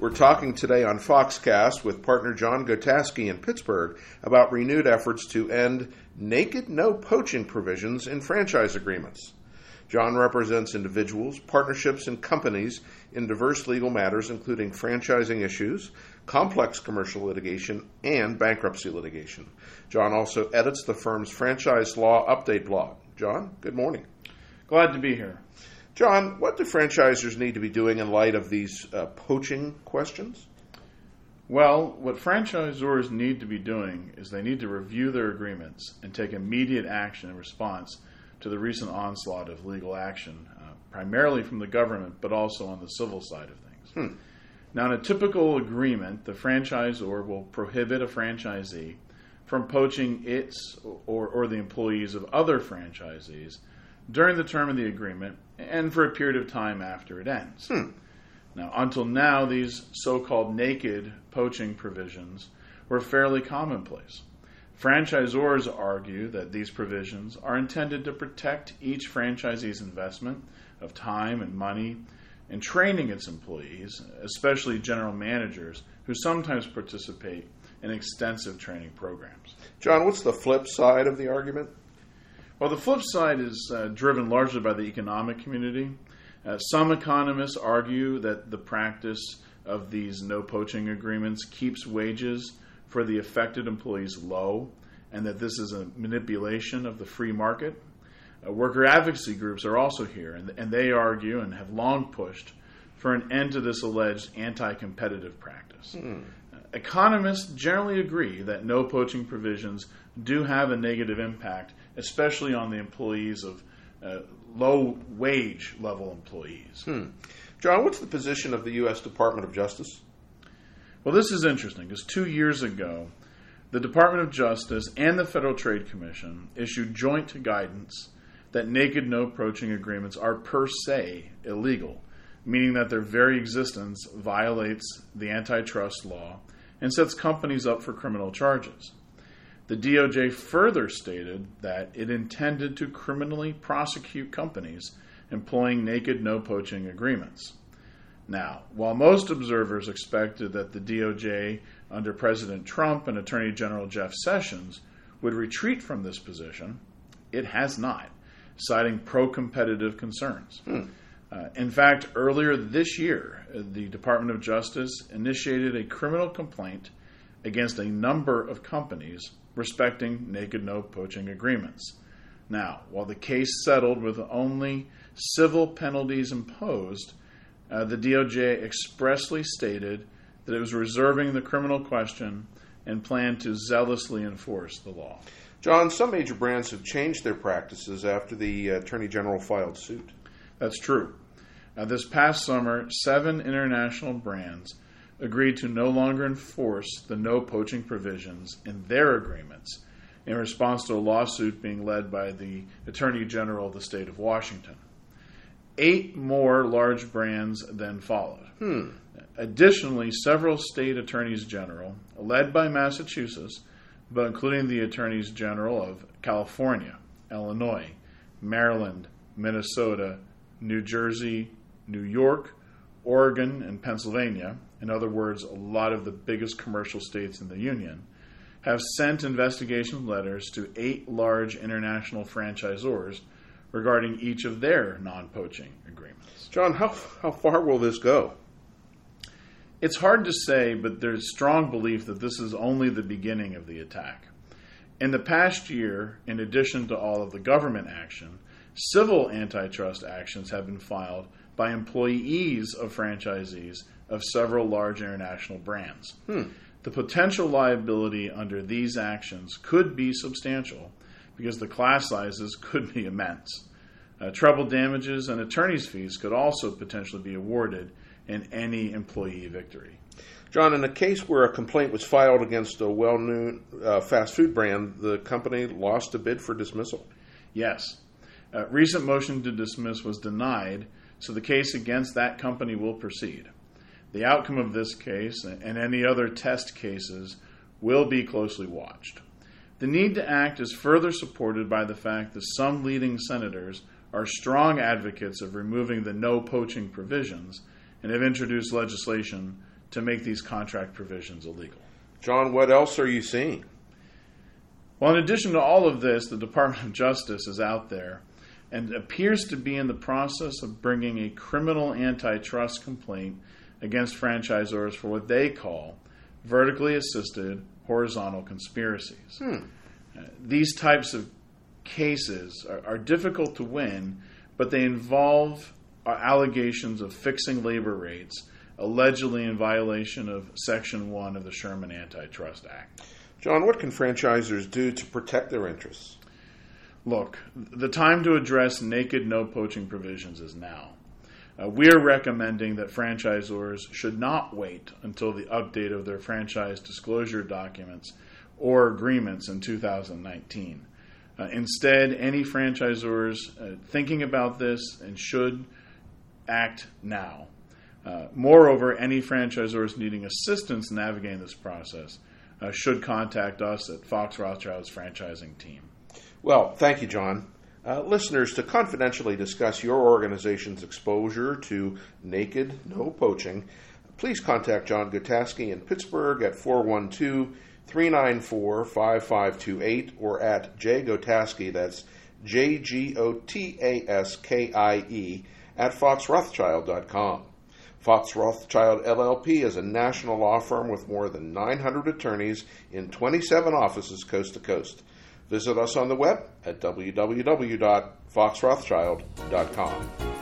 We're talking today on Foxcast with partner John Gotaskie in Pittsburgh about renewed efforts to end naked no poaching provisions in franchise agreements. John represents individuals, partnerships, and companies in diverse legal matters, including franchising issues, complex commercial litigation, and bankruptcy litigation. John also edits the firm's franchise law update blog. John, good morning. Glad to be here. John, what do franchisers need to be doing in light of these uh, poaching questions? Well, what franchisors need to be doing is they need to review their agreements and take immediate action in response to the recent onslaught of legal action, uh, primarily from the government, but also on the civil side of things. Hmm. Now, in a typical agreement, the franchisor will prohibit a franchisee from poaching its or, or the employees of other franchisees during the term of the agreement and for a period of time after it ends. Hmm. Now, until now, these so called naked poaching provisions were fairly commonplace. Franchisors argue that these provisions are intended to protect each franchisee's investment of time and money in training its employees, especially general managers who sometimes participate in extensive training programs. John, what's the flip side of the argument? Well, the flip side is uh, driven largely by the economic community. Uh, some economists argue that the practice of these no poaching agreements keeps wages for the affected employees low and that this is a manipulation of the free market. Uh, worker advocacy groups are also here, and, and they argue and have long pushed for an end to this alleged anti competitive practice. Hmm. Economists generally agree that no poaching provisions do have a negative impact, especially on the employees of uh, low wage level employees. Hmm. John, what's the position of the U.S. Department of Justice? Well, this is interesting because two years ago, the Department of Justice and the Federal Trade Commission issued joint guidance that naked no poaching agreements are per se illegal, meaning that their very existence violates the antitrust law and sets companies up for criminal charges. The DOJ further stated that it intended to criminally prosecute companies employing naked no poaching agreements. Now, while most observers expected that the DOJ under President Trump and Attorney General Jeff Sessions would retreat from this position, it has not, citing pro competitive concerns. Hmm. Uh, in fact, earlier this year, the Department of Justice initiated a criminal complaint against a number of companies respecting naked no poaching agreements. Now, while the case settled with only civil penalties imposed, uh, the DOJ expressly stated that it was reserving the criminal question and planned to zealously enforce the law. John, some major brands have changed their practices after the uh, Attorney General filed suit. That's true. Uh, this past summer, seven international brands agreed to no longer enforce the no poaching provisions in their agreements in response to a lawsuit being led by the Attorney General of the state of Washington. Eight more large brands then followed. Hmm. Additionally, several state attorneys general, led by Massachusetts, but including the attorneys general of California, Illinois, Maryland, Minnesota, New Jersey, New York, Oregon, and Pennsylvania, in other words, a lot of the biggest commercial states in the Union, have sent investigation letters to eight large international franchisors regarding each of their non poaching agreements. John, how, how far will this go? It's hard to say, but there's strong belief that this is only the beginning of the attack. In the past year, in addition to all of the government action, civil antitrust actions have been filed by employees of franchisees of several large international brands. Hmm. The potential liability under these actions could be substantial because the class sizes could be immense. Uh, treble damages and attorney's fees could also potentially be awarded in any employee victory. John, in a case where a complaint was filed against a well known uh, fast food brand, the company lost a bid for dismissal. Yes. A recent motion to dismiss was denied, so the case against that company will proceed. The outcome of this case and any other test cases will be closely watched. The need to act is further supported by the fact that some leading senators are strong advocates of removing the no poaching provisions and have introduced legislation to make these contract provisions illegal. John, what else are you seeing? Well, in addition to all of this, the Department of Justice is out there and appears to be in the process of bringing a criminal antitrust complaint against franchisors for what they call vertically assisted horizontal conspiracies. Hmm. Uh, these types of cases are, are, difficult to win, but they involve uh, allegations of fixing labor rates, allegedly in violation of Section 1 of the Sherman Antitrust Act. John, what can franchisors do to protect their interests? Look, the time to address naked no poaching provisions is now. Uh, we're recommending that franchisors should not wait until the update of their franchise disclosure documents or agreements in 2019. Uh, instead, any franchisors uh, thinking about this and should act now. Uh, moreover, any franchisors needing assistance navigating this process uh, should contact us at Fox Rothschild's franchising team. Well, thank you, John. Uh, listeners, to confidentially discuss your organization's exposure to naked, no poaching, please contact John Gotaskie in Pittsburgh at 412 394 5528 or at J Gotaskie, that's J G O T A S K I E, at foxrothschild.com. Fox Rothschild LLP is a national law firm with more than 900 attorneys in 27 offices coast to coast. Visit us on the web at www.foxrothschild.com.